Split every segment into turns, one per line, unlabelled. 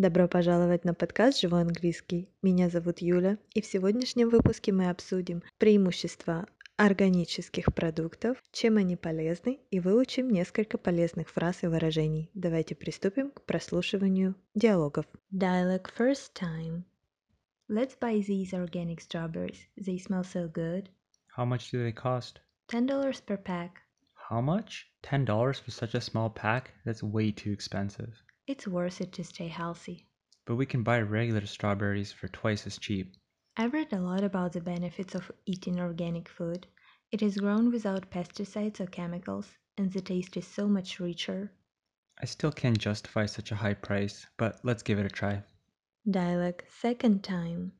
Добро пожаловать на подкаст «Живой английский». Меня зовут Юля, и в сегодняшнем выпуске мы обсудим преимущества органических продуктов, чем они полезны, и выучим несколько полезных фраз и выражений. Давайте приступим к прослушиванию диалогов. Dialogue first time. Let's buy these organic strawberries. They smell so good.
How much do they cost?
$10 per pack.
How much? $10 for such a small pack? That's way too expensive.
It's worth it to stay healthy.
But we can buy regular strawberries for twice as cheap.
I've read a lot about the benefits of eating organic food. It is grown without pesticides or chemicals, and the taste is so much richer.
I still can't justify such a high price, but let's give it a try.
Dialogue second time.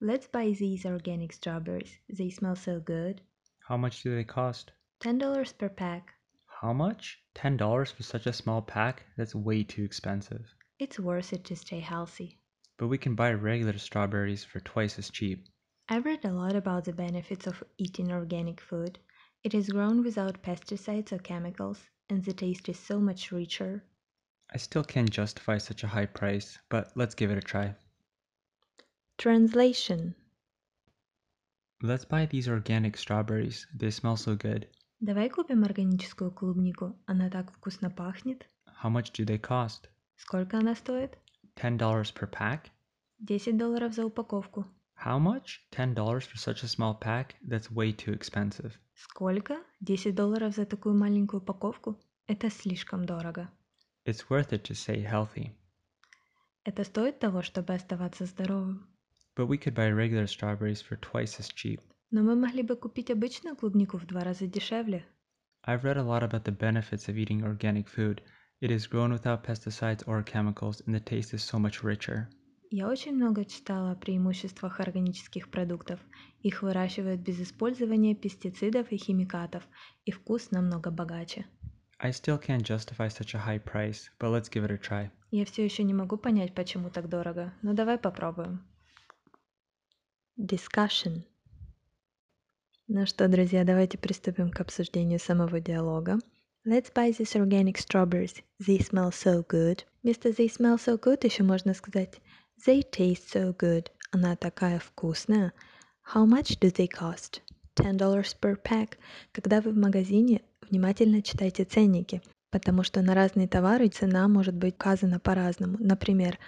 Let's buy these organic strawberries. They smell so good.
How much do they cost?
$10 per pack.
How much? $10 for such a small pack? That's way too expensive.
It's worth it to stay healthy.
But we can buy regular strawberries for twice as cheap.
I've read a lot about the benefits of eating organic food. It is grown without pesticides or chemicals, and the taste is so much richer.
I still can't justify such a high price, but let's give it a try.
Translation
Let's buy these organic strawberries. They smell so good.
Давай купим органическую клубнику. Она так вкусно пахнет.
How much do they cost?
Сколько она стоит?
$10 per pack?
10 долларов за упаковку.
How much? $10 for such a small pack? That's way too expensive.
Сколько? 10 долларов за такую маленькую упаковку? Это слишком дорого.
It's worth it to stay healthy.
Это стоит того, чтобы оставаться здоровым.
But we could buy regular strawberries for twice as cheap.
Но мы могли бы купить обычную клубнику в два раза дешевле.
I've read a lot about the benefits of eating organic food. It is grown without pesticides or chemicals, and the taste is so much richer.
Я очень много читала о преимуществах органических продуктов. Их выращивают без использования пестицидов и химикатов, и вкус намного богаче.
I still can't justify such a high price, but let's give it a try.
Я все еще не могу понять, почему так дорого, но давай попробуем. Discussion. Ну что, друзья, давайте приступим к обсуждению самого диалога. Let's buy these organic strawberries. They smell so good. Вместо they smell so good еще можно сказать they taste so good. Она такая вкусная. How much do they cost? $10 per pack. Когда вы в магазине, внимательно читайте ценники, потому что на разные товары цена может быть указана по-разному. Например,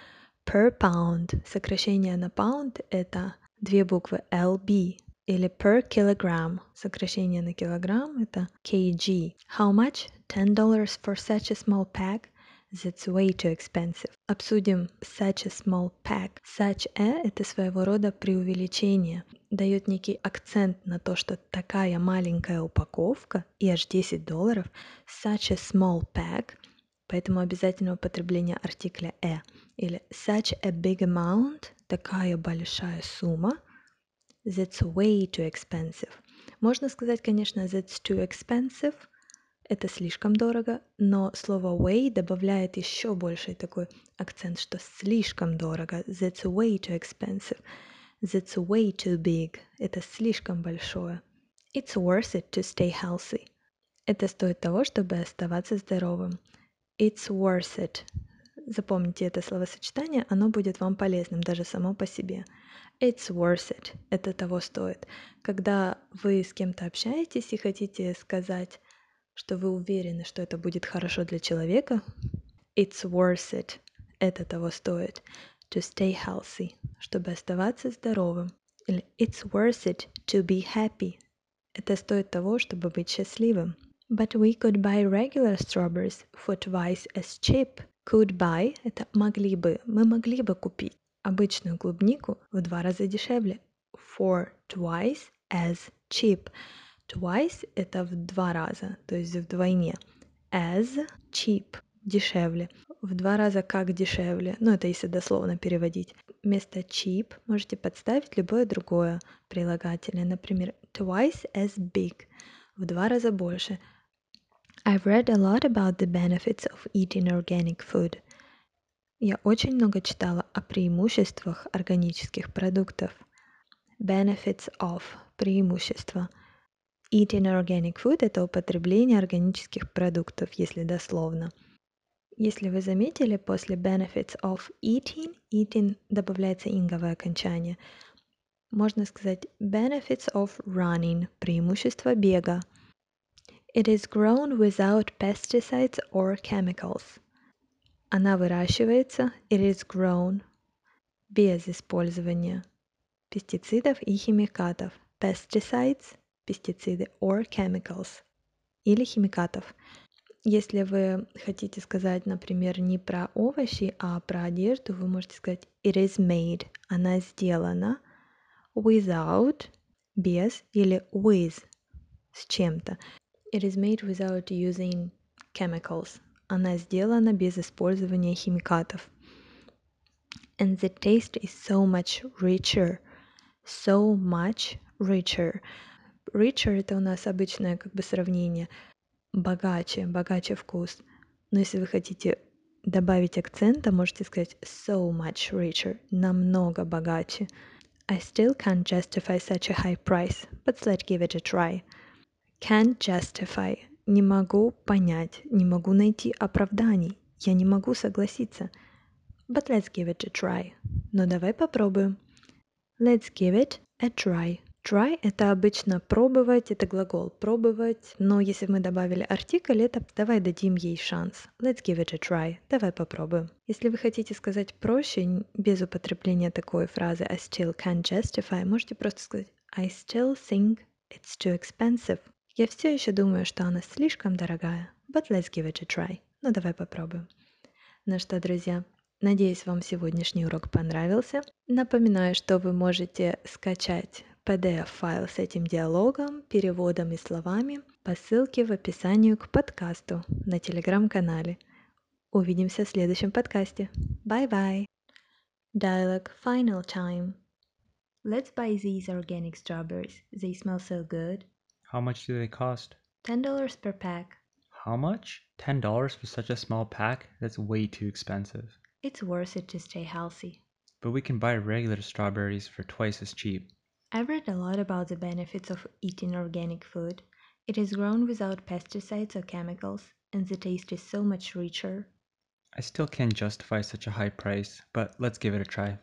per pound. Сокращение на pound – это две буквы LB или per kilogram. Сокращение на килограмм это kg. How much? $10 for such a small pack? That's way too expensive. Обсудим such a small pack. Such a – это своего рода преувеличение. Дает некий акцент на то, что такая маленькая упаковка и аж 10 долларов. Such a small pack. Поэтому обязательно употребление артикля «э». Или such a big amount – такая большая сумма – That's way too expensive. Можно сказать, конечно, that's too expensive. Это слишком дорого, но слово way добавляет еще больший такой акцент, что слишком дорого. That's way too expensive. That's way too big. Это слишком большое. It's worth it to stay healthy. Это стоит того, чтобы оставаться здоровым. It's worth it. Запомните это словосочетание, оно будет вам полезным даже само по себе. It's worth it. Это того стоит. Когда вы с кем-то общаетесь и хотите сказать, что вы уверены, что это будет хорошо для человека, it's worth it. Это того стоит. To stay healthy. Чтобы оставаться здоровым. Или it's worth it to be happy. Это стоит того, чтобы быть счастливым. But we could buy regular strawberries for twice as cheap. Could buy – это могли бы. Мы могли бы купить обычную клубнику в два раза дешевле. For twice as cheap. Twice – это в два раза, то есть вдвойне. As cheap – дешевле. В два раза как дешевле. Ну, это если дословно переводить. Вместо cheap можете подставить любое другое прилагательное. Например, twice as big – в два раза больше. I've read a lot about the benefits of eating organic food – я очень много читала о преимуществах органических продуктов. Benefits of – преимущества. Eating organic food – это употребление органических продуктов, если дословно. Если вы заметили, после benefits of eating, eating добавляется инговое окончание. Можно сказать benefits of running, преимущество бега. It is grown without pesticides or chemicals. Она выращивается, it is grown, без использования пестицидов и химикатов. Pesticides – пестициды or chemicals или химикатов. Если вы хотите сказать, например, не про овощи, а про одежду, вы можете сказать it is made. Она сделана without – без или with – с чем-то. It is made without using chemicals. Она сделана без использования химикатов. And the taste is so much richer – so much richer. Richer это у нас обычное как бы сравнение. Богаче, богаче вкус. Но если вы хотите добавить акцента, можете сказать so much richer, намного богаче. I still can't justify such a high price, but let's give it a try. Can't justify. Не могу понять, не могу найти оправданий. Я не могу согласиться. But let's give it a try. Но давай попробуем. Let's give it a try. Try – это обычно пробовать, это глагол пробовать, но если мы добавили артикль, это давай дадим ей шанс. Let's give it a try. Давай попробуем. Если вы хотите сказать проще, без употребления такой фразы I still can't justify, можете просто сказать I still think it's too expensive. Я все еще думаю, что она слишком дорогая. But let's give it a try. Ну давай попробуем. Ну что, друзья, Надеюсь, вам сегодняшний урок понравился. Напоминаю, что вы можете скачать PDF-файл с этим диалогом, переводом и словами по ссылке в описании к подкасту на телеграм-канале. Увидимся в следующем подкасте. Bye-bye! Dialogue final time. Let's buy these organic strawberries. They smell so good.
How much do they cost?
$10 per pack.
How much? $10 for such a small pack? That's way too expensive.
It's worth it to stay healthy.
But we can buy regular strawberries for twice as cheap.
I've read a lot about the benefits of eating organic food. It is grown without pesticides or chemicals, and the taste is so much richer.
I still can't justify such a high price, but let's give it a try.